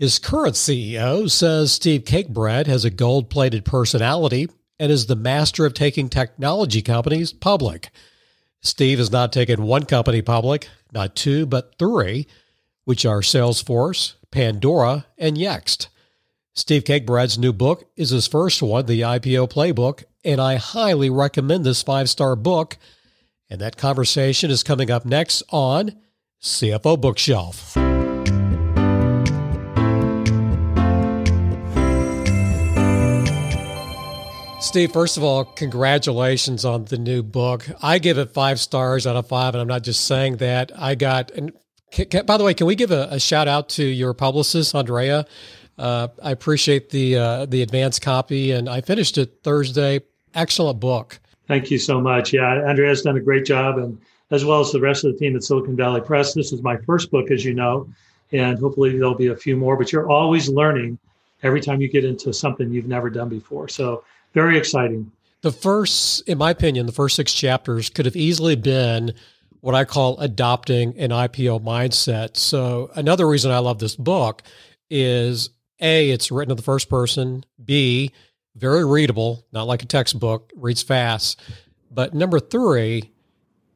His current CEO says Steve Cakebread has a gold plated personality and is the master of taking technology companies public. Steve has not taken one company public, not two, but three, which are Salesforce, Pandora, and Yext. Steve Cakebread's new book is his first one, The IPO Playbook, and I highly recommend this five star book. And that conversation is coming up next on CFO Bookshelf. Steve, first of all, congratulations on the new book. I give it five stars out of five, and I'm not just saying that. I got, and can, by the way, can we give a, a, shout out to your publicist, Andrea? Uh, I appreciate the uh, the advance copy, and I finished it Thursday. Excellent book. Thank you so much. Yeah, Andrea's done a great job, and as well as the rest of the team at Silicon Valley Press. This is my first book, as you know, and hopefully there'll be a few more. But you're always learning every time you get into something you've never done before. So very exciting. The first, in my opinion, the first six chapters could have easily been what I call adopting an IPO mindset. So, another reason I love this book is A, it's written in the first person, B, very readable, not like a textbook, reads fast. But number three,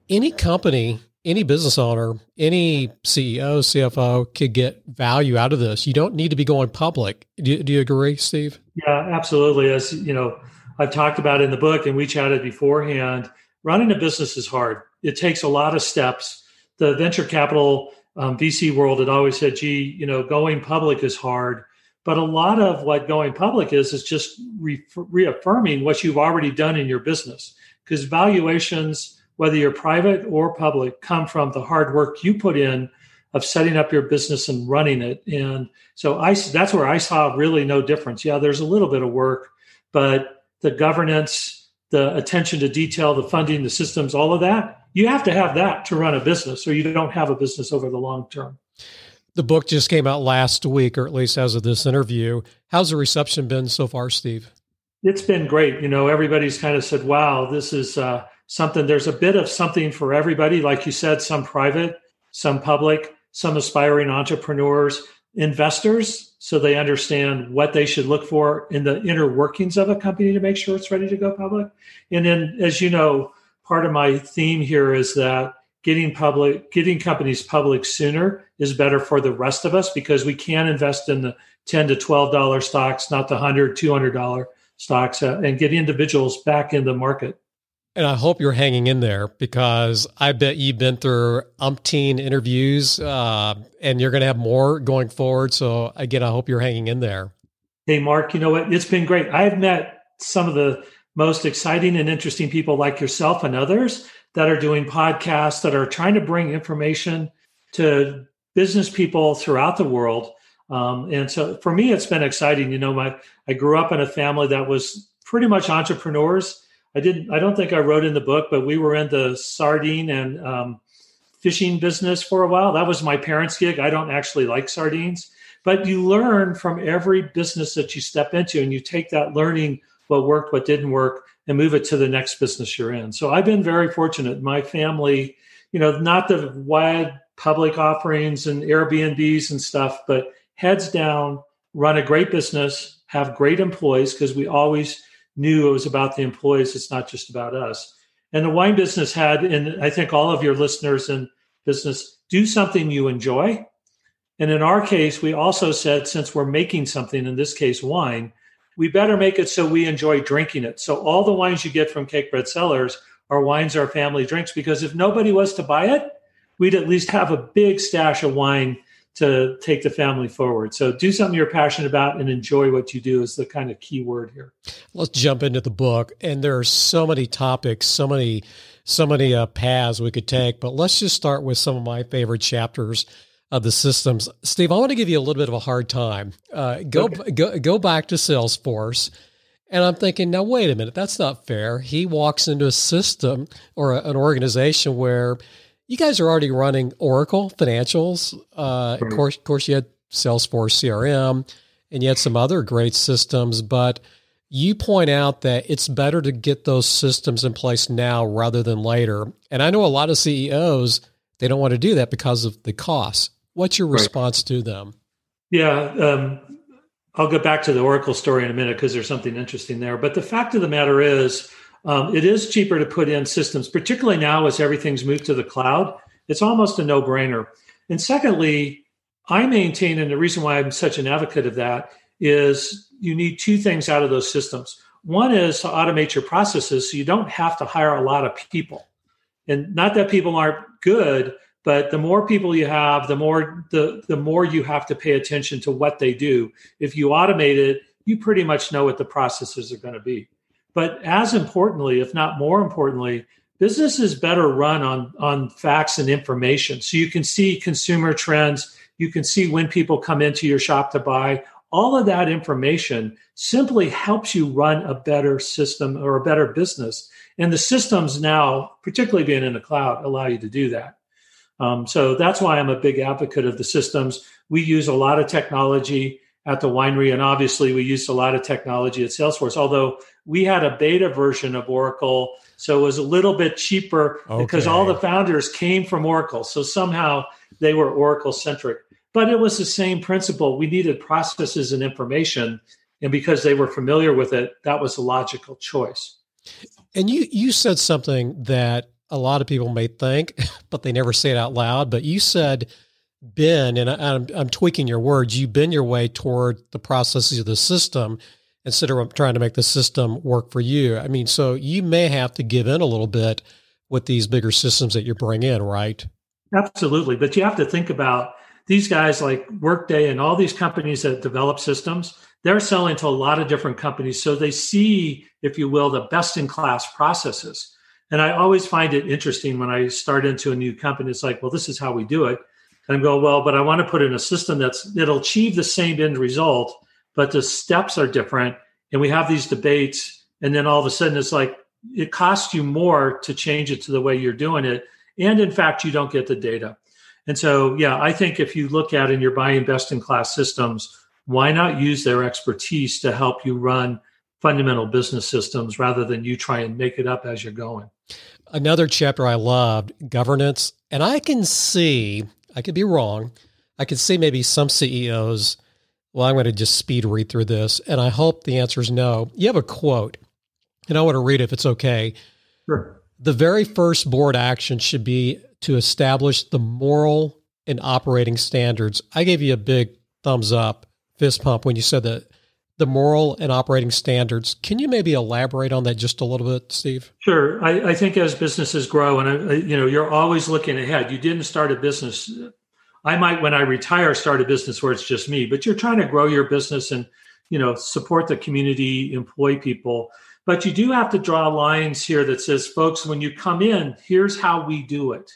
any company, any business owner, any CEO, CFO could get value out of this. You don't need to be going public. Do, do you agree, Steve? Yeah, absolutely. As you know, I've talked about in the book and we chatted beforehand, running a business is hard. It takes a lot of steps. The venture capital um, VC world had always said, gee, you know, going public is hard. But a lot of what going public is, is just re- reaffirming what you've already done in your business. Because valuations, whether you're private or public, come from the hard work you put in of setting up your business and running it. And so I, that's where I saw really no difference. Yeah, there's a little bit of work, but the governance, the attention to detail, the funding, the systems, all of that, you have to have that to run a business or you don't have a business over the long term. The book just came out last week, or at least as of this interview. How's the reception been so far, Steve? It's been great. You know, everybody's kind of said, wow, this is uh, something, there's a bit of something for everybody. Like you said, some private, some public, some aspiring entrepreneurs, investors, so they understand what they should look for in the inner workings of a company to make sure it's ready to go public. And then, as you know, part of my theme here is that getting public, getting companies public sooner is better for the rest of us because we can invest in the 10 to 12 dollar stocks, not the 100, 200 dollar stocks, uh, and get individuals back in the market. And I hope you're hanging in there because I bet you've been through umpteen interviews uh, and you're going to have more going forward. So, again, I hope you're hanging in there. Hey, Mark, you know what? It's been great. I've met some of the most exciting and interesting people like yourself and others that are doing podcasts that are trying to bring information to business people throughout the world. Um, and so for me, it's been exciting. You know, my I grew up in a family that was pretty much entrepreneurs I didn't. I don't think I wrote in the book, but we were in the sardine and um, fishing business for a while. That was my parents' gig. I don't actually like sardines, but you learn from every business that you step into, and you take that learning, what worked, what didn't work, and move it to the next business you're in. So I've been very fortunate. My family, you know, not the wide public offerings and Airbnbs and stuff, but heads down, run a great business, have great employees because we always knew it was about the employees. It's not just about us. And the wine business had, and I think all of your listeners in business, do something you enjoy. And in our case, we also said, since we're making something, in this case, wine, we better make it so we enjoy drinking it. So all the wines you get from Cakebread Cellars are wines our family drinks because if nobody was to buy it, we'd at least have a big stash of wine to take the family forward. So do something you're passionate about and enjoy what you do is the kind of key word here. Let's jump into the book. And there are so many topics, so many, so many uh, paths we could take. But let's just start with some of my favorite chapters of the systems. Steve, I want to give you a little bit of a hard time. Uh, go, okay. go, go back to Salesforce. And I'm thinking, now wait a minute, that's not fair. He walks into a system or a, an organization where you guys are already running Oracle financials. Uh, of course, of course, you had Salesforce CRM, and you had some other great systems. But you point out that it's better to get those systems in place now rather than later. And I know a lot of CEOs they don't want to do that because of the costs. What's your response right. to them? Yeah, um, I'll go back to the Oracle story in a minute because there's something interesting there. But the fact of the matter is, um, it is cheaper to put in systems, particularly now as everything's moved to the cloud. It's almost a no brainer. And secondly, I maintain, and the reason why I'm such an advocate of that is you need two things out of those systems. One is to automate your processes so you don't have to hire a lot of people. And not that people aren't good, but the more people you have, the more the, the more you have to pay attention to what they do. If you automate it, you pretty much know what the processes are going to be. But as importantly, if not more importantly, business is better run on, on facts and information. So you can see consumer trends, you can see when people come into your shop to buy. All of that information simply helps you run a better system or a better business. And the systems now, particularly being in the cloud, allow you to do that. Um, so that's why I'm a big advocate of the systems. We use a lot of technology at the winery, and obviously we used a lot of technology at Salesforce. Although we had a beta version of Oracle, so it was a little bit cheaper okay. because all the founders came from Oracle. So somehow they were Oracle centric. But it was the same principle. We needed processes and information. And because they were familiar with it, that was a logical choice. And you you said something that a lot of people may think, but they never say it out loud. But you said been, and I, am I'm tweaking your words, you been your way toward the processes of the system instead of trying to make the system work for you. I mean, so you may have to give in a little bit with these bigger systems that you bring in, right? Absolutely. But you have to think about these guys like Workday and all these companies that develop systems, they're selling to a lot of different companies. So they see, if you will, the best in class processes. And I always find it interesting when I start into a new company. It's like, well, this is how we do it. And I go, well, but I want to put in a system that's that'll achieve the same end result, but the steps are different. And we have these debates, and then all of a sudden it's like it costs you more to change it to the way you're doing it. And in fact, you don't get the data. And so, yeah, I think if you look at and you're buying best in class systems, why not use their expertise to help you run fundamental business systems rather than you try and make it up as you're going? Another chapter I loved governance. And I can see I could be wrong. I could see maybe some CEOs, well, I'm going to just speed read through this, and I hope the answer is no. You have a quote, and I want to read it if it's okay. Sure. The very first board action should be to establish the moral and operating standards. I gave you a big thumbs up, fist pump when you said that the moral and operating standards. Can you maybe elaborate on that just a little bit, Steve? Sure. I, I think as businesses grow, and I, you know, you're always looking ahead. You didn't start a business. I might, when I retire, start a business where it's just me. But you're trying to grow your business and you know support the community, employ people. But you do have to draw lines here that says, folks, when you come in, here's how we do it.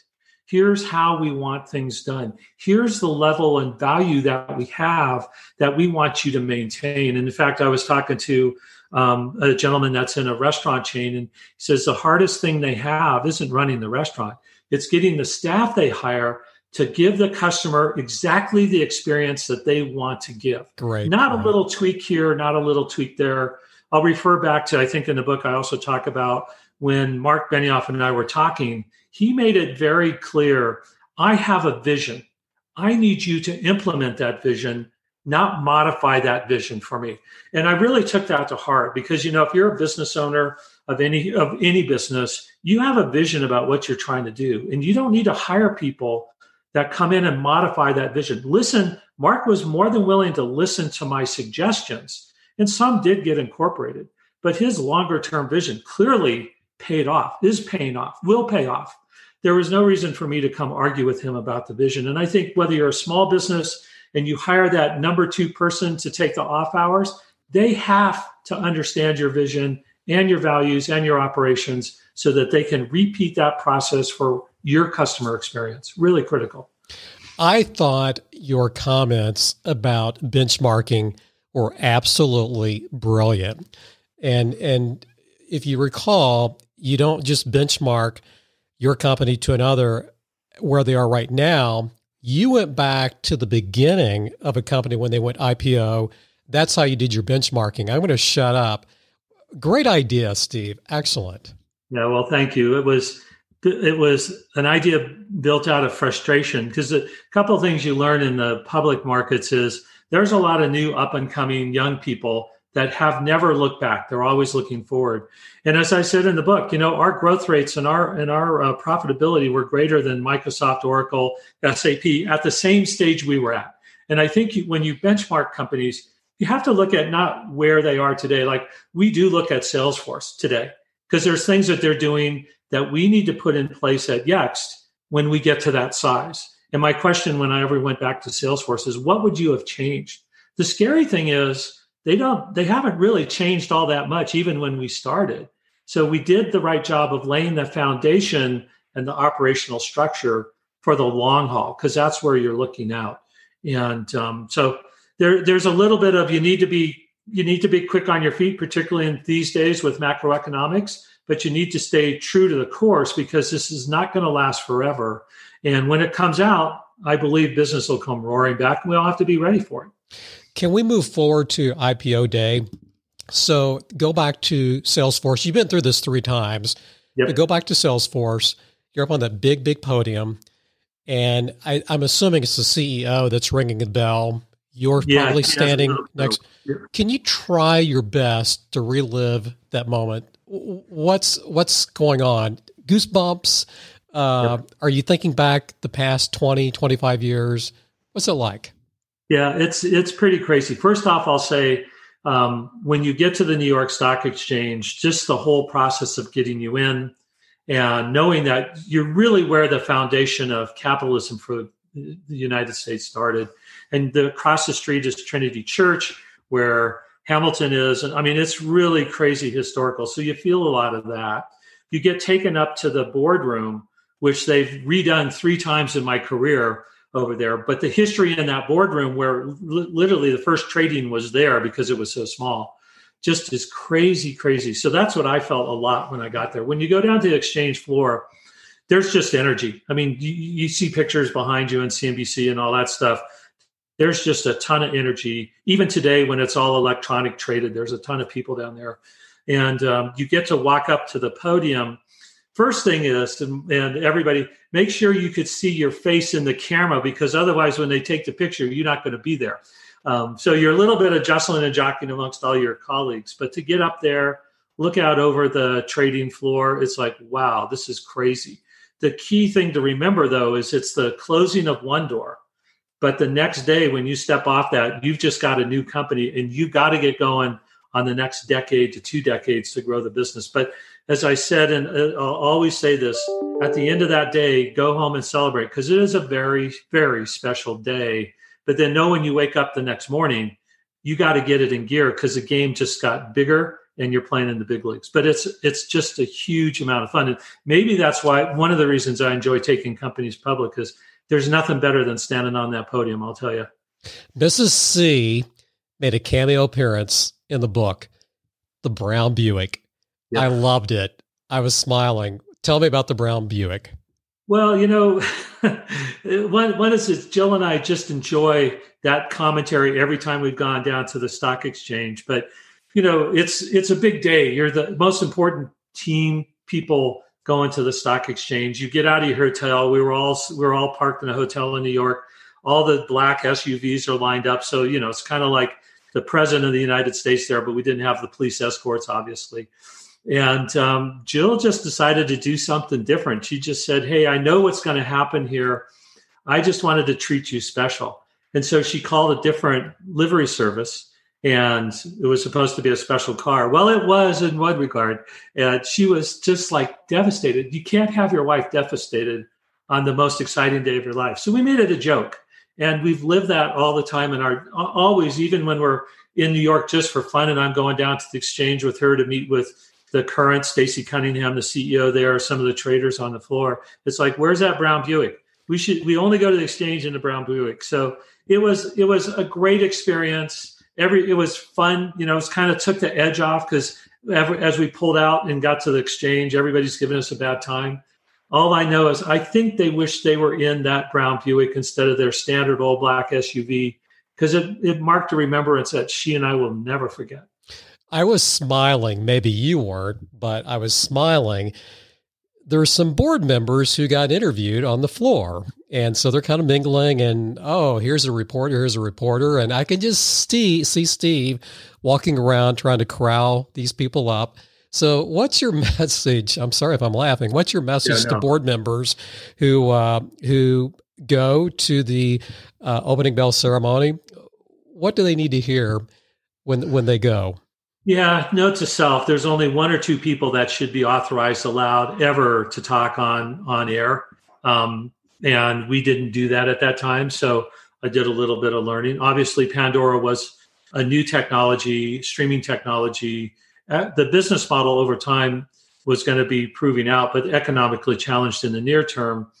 Here's how we want things done. Here's the level and value that we have that we want you to maintain. And in fact, I was talking to um, a gentleman that's in a restaurant chain, and he says the hardest thing they have isn't running the restaurant, it's getting the staff they hire to give the customer exactly the experience that they want to give. Great. Not a little tweak here, not a little tweak there. I'll refer back to, I think in the book, I also talk about when Marc Benioff and I were talking he made it very clear I have a vision. I need you to implement that vision, not modify that vision for me. And I really took that to heart because you know if you're a business owner of any of any business, you have a vision about what you're trying to do and you don't need to hire people that come in and modify that vision. Listen, Mark was more than willing to listen to my suggestions and some did get incorporated, but his longer term vision clearly paid off, is paying off, will pay off. There was no reason for me to come argue with him about the vision. And I think whether you're a small business and you hire that number two person to take the off hours, they have to understand your vision and your values and your operations so that they can repeat that process for your customer experience. Really critical. I thought your comments about benchmarking were absolutely brilliant. And and if you recall, you don't just benchmark your company to another where they are right now. You went back to the beginning of a company when they went IPO. That's how you did your benchmarking. I'm going to shut up. Great idea, Steve. Excellent. Yeah, well, thank you. It was it was an idea built out of frustration because a couple things you learn in the public markets is there's a lot of new up and coming young people that have never looked back. They're always looking forward. And as I said in the book, you know, our growth rates and our and our uh, profitability were greater than Microsoft, Oracle, SAP at the same stage we were at. And I think when you benchmark companies, you have to look at not where they are today. Like we do look at Salesforce today because there's things that they're doing that we need to put in place at Yext when we get to that size. And my question when I ever went back to Salesforce is what would you have changed? The scary thing is they don't they haven't really changed all that much even when we started. So we did the right job of laying the foundation and the operational structure for the long haul because that's where you're looking out. And um, so there, there's a little bit of you need to be you need to be quick on your feet, particularly in these days with macroeconomics. But you need to stay true to the course because this is not going to last forever. And when it comes out, I believe business will come roaring back, and we all have to be ready for it. Can we move forward to IPO day? So go back to Salesforce. You've been through this three times. Yep. go back to Salesforce. You're up on that big, big podium. And I, am assuming it's the CEO that's ringing the bell. You're yeah, probably standing next. Can you try your best to relive that moment? What's what's going on? Goosebumps? Uh, yep. Are you thinking back the past 20, 25 years? What's it like? Yeah, it's it's pretty crazy. First off, I'll say um, when you get to the New York Stock Exchange, just the whole process of getting you in and knowing that you're really where the foundation of capitalism for the United States started. And the, across the street is Trinity Church, where Hamilton is. And I mean, it's really crazy historical. So you feel a lot of that. You get taken up to the boardroom, which they've redone three times in my career over there. But the history in that boardroom, where literally the first trading was there because it was so small, just is crazy, crazy. So that's what I felt a lot when I got there. When you go down to the exchange floor, there's just energy. I mean, you, you see pictures behind you in CNBC and all that stuff. There's just a ton of energy. Even today, when it's all electronic traded, there's a ton of people down there. And um, you get to walk up to the podium First thing is, and, and everybody, make sure you could see your face in the camera because otherwise, when they take the picture, you're not going to be there. Um, so you're a little bit of jostling and jockeying amongst all your colleagues. But to get up there, look out over the trading floor, it's like, wow, this is crazy. The key thing to remember, though, is it's the closing of one door. But the next day, when you step off that, you've just got a new company and you got to get going on the next decade to two decades to grow the business. But as I said, and uh, I'll always say this at the end of that day, go home and celebrate because it is a very, very special day. But then know when you wake up the next morning, you got to get it in gear because the game just got bigger and you're playing in the big leagues. But it's it's just a huge amount of fun, and maybe that's why one of the reasons I enjoy taking companies public is there's nothing better than standing on that podium. I'll tell you. Mrs. C made a cameo appearance in the book, the Brown Buick. Yeah. I loved it. I was smiling. Tell me about the Brown Buick. Well, you know, one, one is that Jill and I just enjoy that commentary every time we've gone down to the stock exchange. But you know, it's it's a big day. You're the most important team people going to the stock exchange. You get out of your hotel. We were all we were all parked in a hotel in New York. All the black SUVs are lined up. So you know, it's kind of like the president of the United States there, but we didn't have the police escorts, obviously. And um, Jill just decided to do something different. She just said, Hey, I know what's going to happen here. I just wanted to treat you special. And so she called a different livery service and it was supposed to be a special car. Well, it was in one regard. And she was just like devastated. You can't have your wife devastated on the most exciting day of your life. So we made it a joke. And we've lived that all the time in our always, even when we're in New York just for fun and I'm going down to the exchange with her to meet with the current Stacey Cunningham, the CEO there, some of the traders on the floor. It's like, where's that Brown Buick? We should we only go to the exchange in the Brown Buick. So it was it was a great experience. Every it was fun. You know, It's kind of took the edge off because as we pulled out and got to the exchange, everybody's giving us a bad time. All I know is I think they wish they were in that Brown Buick instead of their standard old black SUV because it, it marked a remembrance that she and I will never forget. I was smiling. Maybe you weren't, but I was smiling. There there's some board members who got interviewed on the floor. And so they're kind of mingling and, oh, here's a reporter, here's a reporter. And I can just see, see Steve walking around trying to corral these people up. So what's your message? I'm sorry if I'm laughing. What's your message yeah, no. to board members who, uh, who go to the uh, opening bell ceremony? What do they need to hear when, when they go? Yeah, note to self: there's only one or two people that should be authorized, allowed ever to talk on on air, um, and we didn't do that at that time. So I did a little bit of learning. Obviously, Pandora was a new technology, streaming technology. Uh, the business model over time was going to be proving out, but economically challenged in the near term.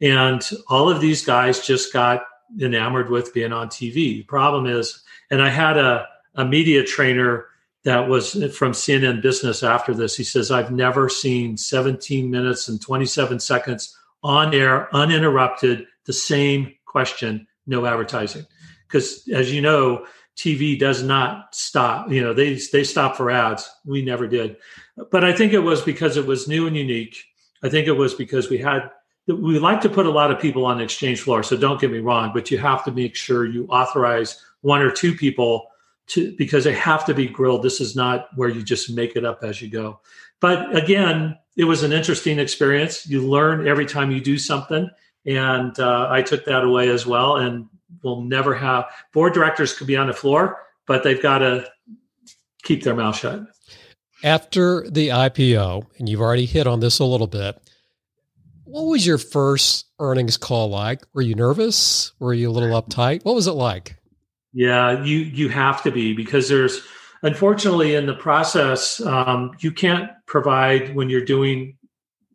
And all of these guys just got enamored with being on TV. Problem is, and I had a, a media trainer that was from CNN Business after this. He says, I've never seen 17 minutes and 27 seconds on air, uninterrupted, the same question, no advertising. Because as you know, TV does not stop. You know, they they stop for ads. We never did. But I think it was because it was new and unique. I think it was because we had we like to put a lot of people on the exchange floor. So don't get me wrong, but you have to make sure you authorize one or two people to because they have to be grilled. This is not where you just make it up as you go. But again, it was an interesting experience. You learn every time you do something, and uh, I took that away as well. And we'll never have board directors could be on the floor, but they've got to keep their mouth shut. After the IPO, and you've already hit on this a little bit, what was your first earnings call like? Were you nervous? Were you a little uptight? What was it like? Yeah, you you have to be because there's unfortunately in the process um, you can't provide when you're doing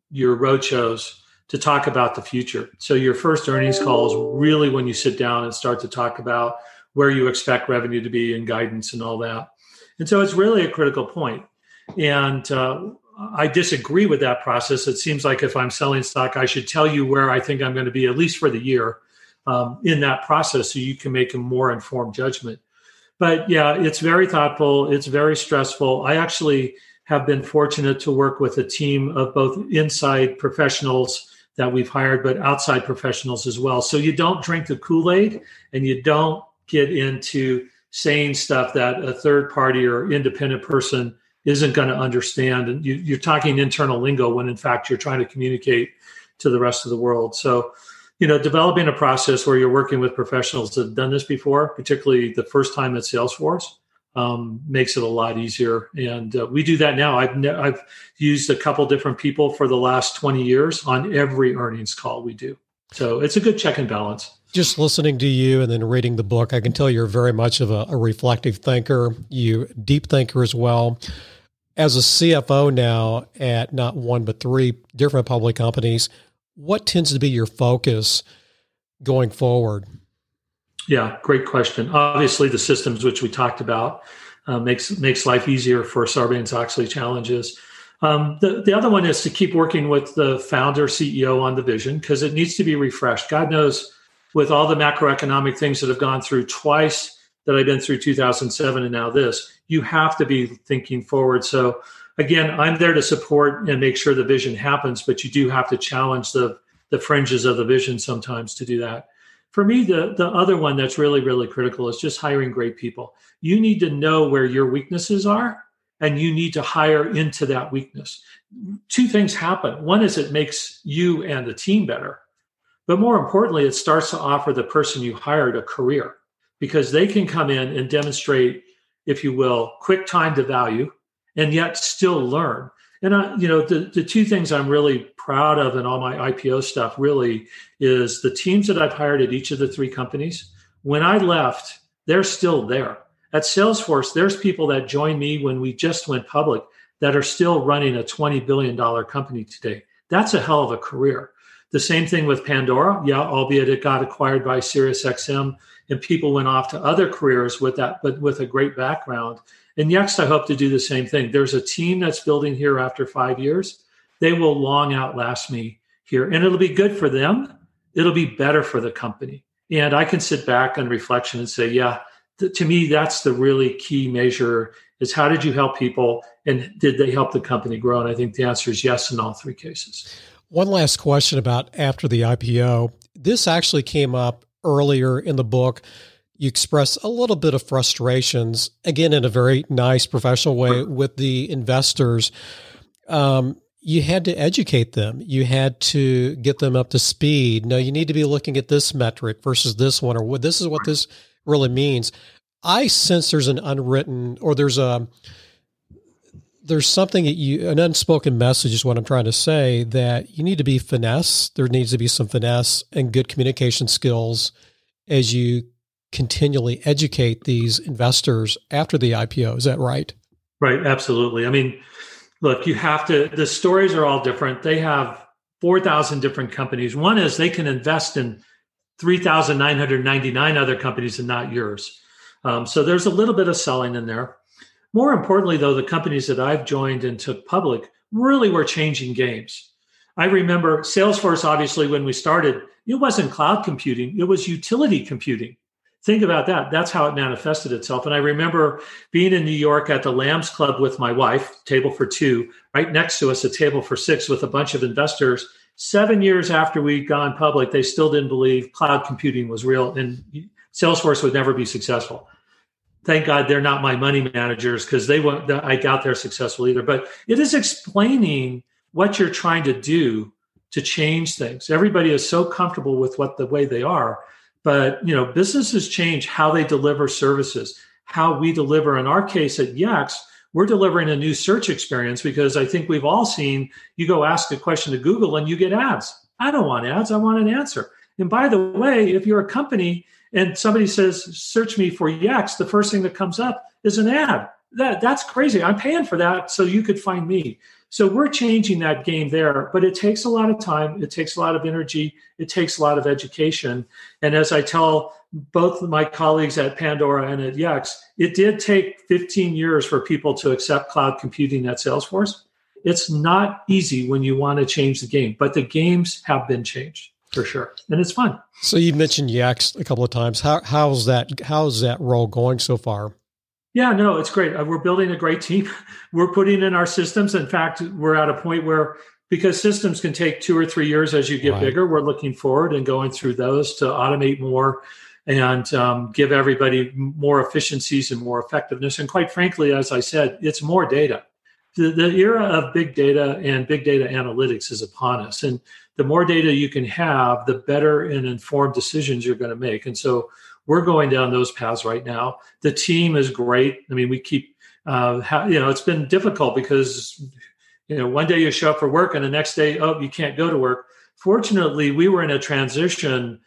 your road shows to talk about the future. So your first earnings call is really when you sit down and start to talk about where you expect revenue to be and guidance and all that. And so it's really a critical point. And uh, I disagree with that process. It seems like if I'm selling stock, I should tell you where I think I'm going to be at least for the year um, in that process so you can make a more informed judgment. But yeah, it's very thoughtful. It's very stressful. I actually have been fortunate to work with a team of both inside professionals that we've hired, but outside professionals as well. So you don't drink the Kool Aid and you don't get into saying stuff that a third party or independent person isn't going to understand. And you, are talking internal lingo when in fact you're trying to communicate to the rest of the world. So you know, developing a process where you're working with professionals that have done this before, particularly the first time at Salesforce, um, makes it a lot easier. And uh, we do that now. I've ne- I've used a couple different people for the last 20 years on every earnings call we do. So it's a good check and balance. Just listening to you and then reading the book, I can tell you're very much of a, a reflective thinker. You deep thinker as well. As a CFO now at not one but three different public companies, what tends to be your focus going forward? Yeah, great question. Obviously, the systems which we talked about uh, makes makes life easier for Sarbanes Oxley challenges. Um, the the other one is to keep working with the founder CEO on the vision because it needs to be refreshed. God knows, with all the macroeconomic things that have gone through twice that I've been through 2007 and now this, you have to be thinking forward. So again, I'm there to support and make sure the vision happens, but you do have to challenge the the fringes of the vision sometimes to do that. For me, the the other one that's really really critical is just hiring great people. You need to know where your weaknesses are, and you need to hire into that weakness. Two things happen. One is it makes you and the team better, but more importantly, it starts to offer the person you hired a career because they can come in and demonstrate, if you will, quick time to value and yet still learn. And I, you know, the, the two things I'm really proud of in all my IPO stuff really is the teams that I've hired at each of the three companies. When I left, they're still there. At Salesforce, there's people that joined me when we just went public that are still running a $20 billion company today. That's a hell of a career. The same thing with Pandora. Yeah, albeit it got acquired by SiriusXM and people went off to other careers with that, but with a great background. And Yext, I hope to do the same thing. There's a team that's building here after five years. They will long outlast me here, and it'll be good for them. It'll be better for the company. And I can sit back on reflection and say, yeah, th- to me, that's the really key measure is how did you help people and did they help the company grow? And I think the answer is yes in all three cases. One last question about after the IPO. This actually came up earlier in the book. You express a little bit of frustrations, again, in a very nice professional way, with the investors. Um, you had to educate them. You had to get them up to speed. No, you need to be looking at this metric versus this one, or what this is what this really means. I sense there's an unwritten or there's a there's something that you an unspoken message is what I'm trying to say that you need to be finesse. There needs to be some finesse and good communication skills as you continually educate these investors after the IPO. Is that right? Right, absolutely. I mean, look, you have to the stories are all different. They have 4,000 different companies. One is they can invest in 3,999 other companies and not yours. Um, so there's a little bit of selling in there. More importantly, though, the companies that I've joined and took public really were changing games. I remember Salesforce, obviously, when we started, it wasn't cloud computing, it was utility computing. Think about that. That's how it manifested itself. And I remember being in New York at the Lambs Club with my wife, table for two, right next to us, a table for six with a bunch of investors. Seven years after we'd gone public, they still didn't believe cloud computing was real and Salesforce would never be successful thank God they're not my money managers because they won't. I got there successful either. But it is explaining what you're trying to do to change things. Everybody is so comfortable with what the way they are, but you know, businesses change how they deliver services, how we deliver. In our case at Yext, we're delivering a new search experience because I think we've all seen you go ask a question to Google and you get ads. I don't want ads. I want an answer. And by the way, if you're a company and somebody says, search me for Yext, the first thing that comes up is an ad. That that's crazy. I'm paying for that so you could find me. So we're changing that game there, but it takes a lot of time, it takes a lot of energy, it takes a lot of education. And as I tell both my colleagues at Pandora and at Yext, it did take 15 years for people to accept cloud computing at Salesforce. It's not easy when you want to change the game, but the games have been changed for sure, and it's fun. So you mentioned Yext a couple of times. How how's that how's that role going so far? Yeah, no, it's great. Uh, we're building a great team. We're putting in our systems. In fact, we're at a point where because systems can take two or three years as you get right. bigger, we're looking forward and going through those to automate more and um, give everybody more efficiencies and more effectiveness. And quite frankly, as I said, it's more data. The, the era of big data and big data analytics is upon us. And the more data you can have, the better and informed decisions you're going to make. And so we're going down those paths right now. The team is great. I mean, we keep, uh, ha- you know, it's been difficult because, you know, one day you show up for work and the next day, oh, you can't go to work. Fortunately, we were in a transition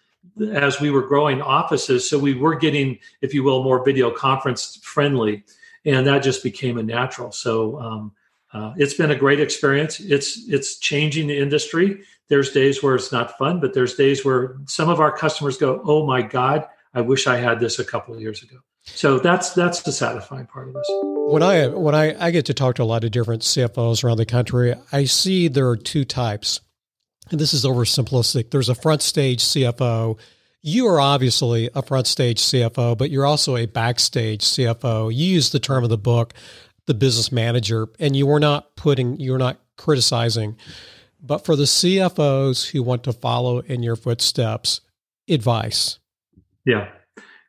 as we were growing offices. So we were getting, if you will, more video conference friendly. And that just became a natural. So, um, uh, it's been a great experience. It's it's changing the industry. There's days where it's not fun, but there's days where some of our customers go, "Oh my God, I wish I had this a couple of years ago." So that's that's the satisfying part of this. When I when I, I get to talk to a lot of different CFOs around the country, I see there are two types, and this is oversimplistic. There's a front stage CFO. You are obviously a front stage CFO, but you're also a backstage CFO. You use the term of the book, the business manager, and you are not putting you're not criticizing but for the CFOs who want to follow in your footsteps, advice? Yeah,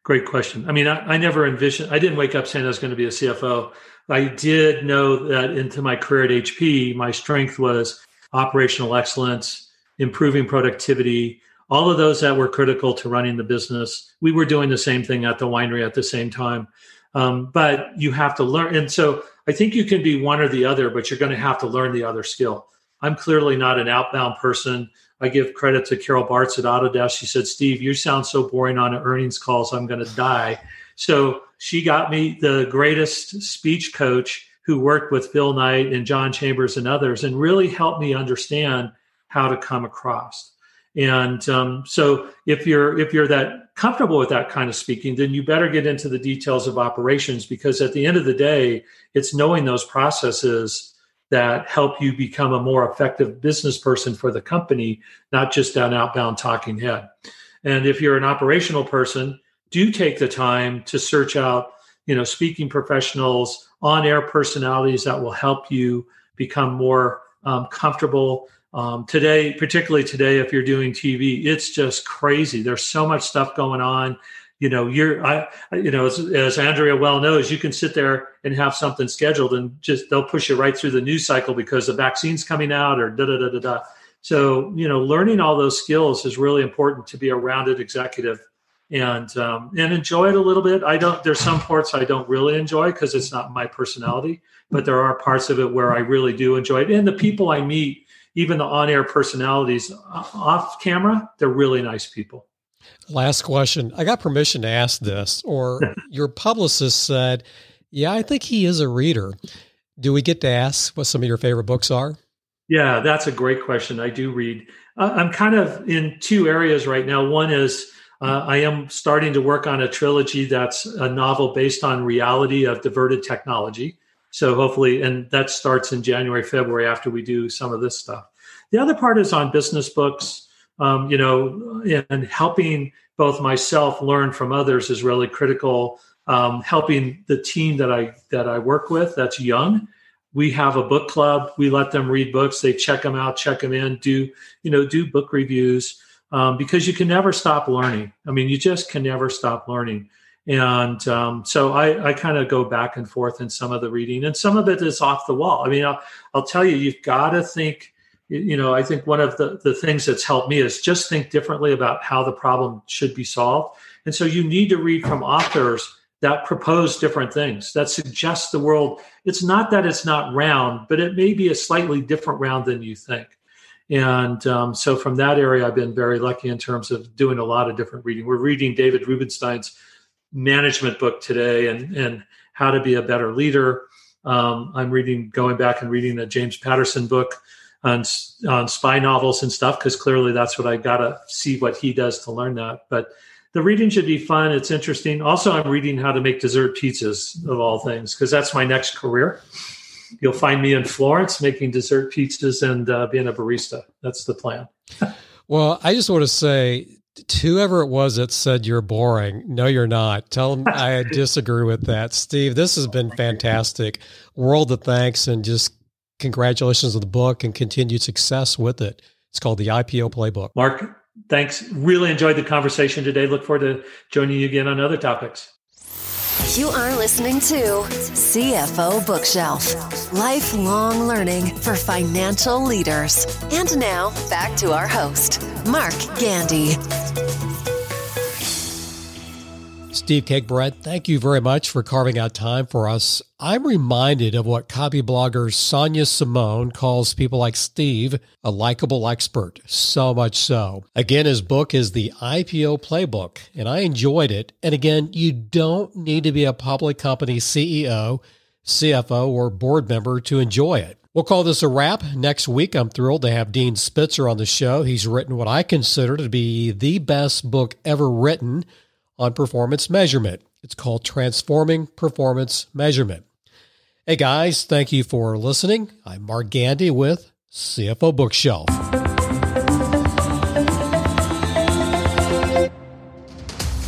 great question. I mean, I, I never envisioned, I didn't wake up saying I was going to be a CFO. I did know that into my career at HP, my strength was operational excellence, improving productivity, all of those that were critical to running the business. We were doing the same thing at the winery at the same time. Um, but you have to learn. And so I think you can be one or the other, but you're going to have to learn the other skill. I'm clearly not an outbound person. I give credit to Carol Bartz at Autodesk. She said, Steve, you sound so boring on earnings calls. I'm going to die. So she got me the greatest speech coach who worked with Phil Knight and John Chambers and others and really helped me understand how to come across. And um, so if you're if you're that comfortable with that kind of speaking, then you better get into the details of operations because at the end of the day, it's knowing those processes that help you become a more effective business person for the company, not just an outbound talking head. And if you're an operational person, do take the time to search out you know, speaking professionals, on air personalities that will help you become more um, comfortable. Um, today, particularly today, if you're doing TV, it's just crazy. There's so much stuff going on. You know, you're, I, you know, as, as Andrea well knows, you can sit there and have something scheduled and just they'll push you right through the news cycle because the vaccine's coming out or da da da da da. So, you know, learning all those skills is really important to be a rounded executive and um, and enjoy it a little bit. I don't. There's some parts I don't really enjoy because it's not my personality, but there are parts of it where I really do enjoy it. And the people I meet, even the on-air personalities off camera, they're really nice people. Last question. I got permission to ask this, or your publicist said, "Yeah, I think he is a reader." Do we get to ask what some of your favorite books are? Yeah, that's a great question. I do read. Uh, I'm kind of in two areas right now. One is uh, I am starting to work on a trilogy that's a novel based on reality of diverted technology. So hopefully, and that starts in January, February after we do some of this stuff. The other part is on business books. Um, you know, and helping both myself learn from others is really critical. Um, helping the team that I that I work with that's young. We have a book club. We let them read books. They check them out, check them in, do you know, do book reviews um, because you can never stop learning. I mean, you just can never stop learning. And um, so I, I kind of go back and forth in some of the reading, and some of it is off the wall. I mean, I'll, I'll tell you, you've got to think. You know, I think one of the, the things that's helped me is just think differently about how the problem should be solved. And so you need to read from authors that propose different things, that suggest the world. It's not that it's not round, but it may be a slightly different round than you think. And um, so from that area, I've been very lucky in terms of doing a lot of different reading. We're reading David Rubenstein's management book today and, and how to be a better leader. Um, I'm reading, going back and reading a James Patterson book on, on spy novels and stuff, because clearly that's what I got to see what he does to learn that. But the reading should be fun. It's interesting. Also, I'm reading how to make dessert pizzas of all things, because that's my next career you'll find me in Florence making dessert pizzas and uh, being a barista. That's the plan. well, I just want to say to whoever it was that said you're boring, no, you're not. Tell them I disagree with that. Steve, this has been fantastic. World of thanks and just congratulations on the book and continued success with it. It's called the IPO Playbook. Mark, thanks. Really enjoyed the conversation today. Look forward to joining you again on other topics. You are listening to CFO Bookshelf lifelong learning for financial leaders. And now, back to our host, Mark Gandy. Steve Cakebread, thank you very much for carving out time for us. I'm reminded of what Copyblogger Sonia Simone calls people like Steve a likable expert, so much so. Again, his book is the IPO Playbook, and I enjoyed it. And again, you don't need to be a public company CEO, CFO, or board member to enjoy it. We'll call this a wrap. Next week, I'm thrilled to have Dean Spitzer on the show. He's written what I consider to be the best book ever written on performance measurement. It's called Transforming Performance Measurement. Hey guys, thank you for listening. I'm Mark Gandy with CFO Bookshelf.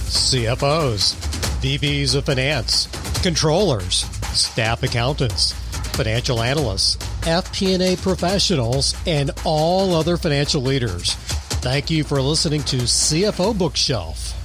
CFOs, VPs of finance, controllers, staff accountants, financial analysts, FP&A professionals, and all other financial leaders. Thank you for listening to CFO Bookshelf.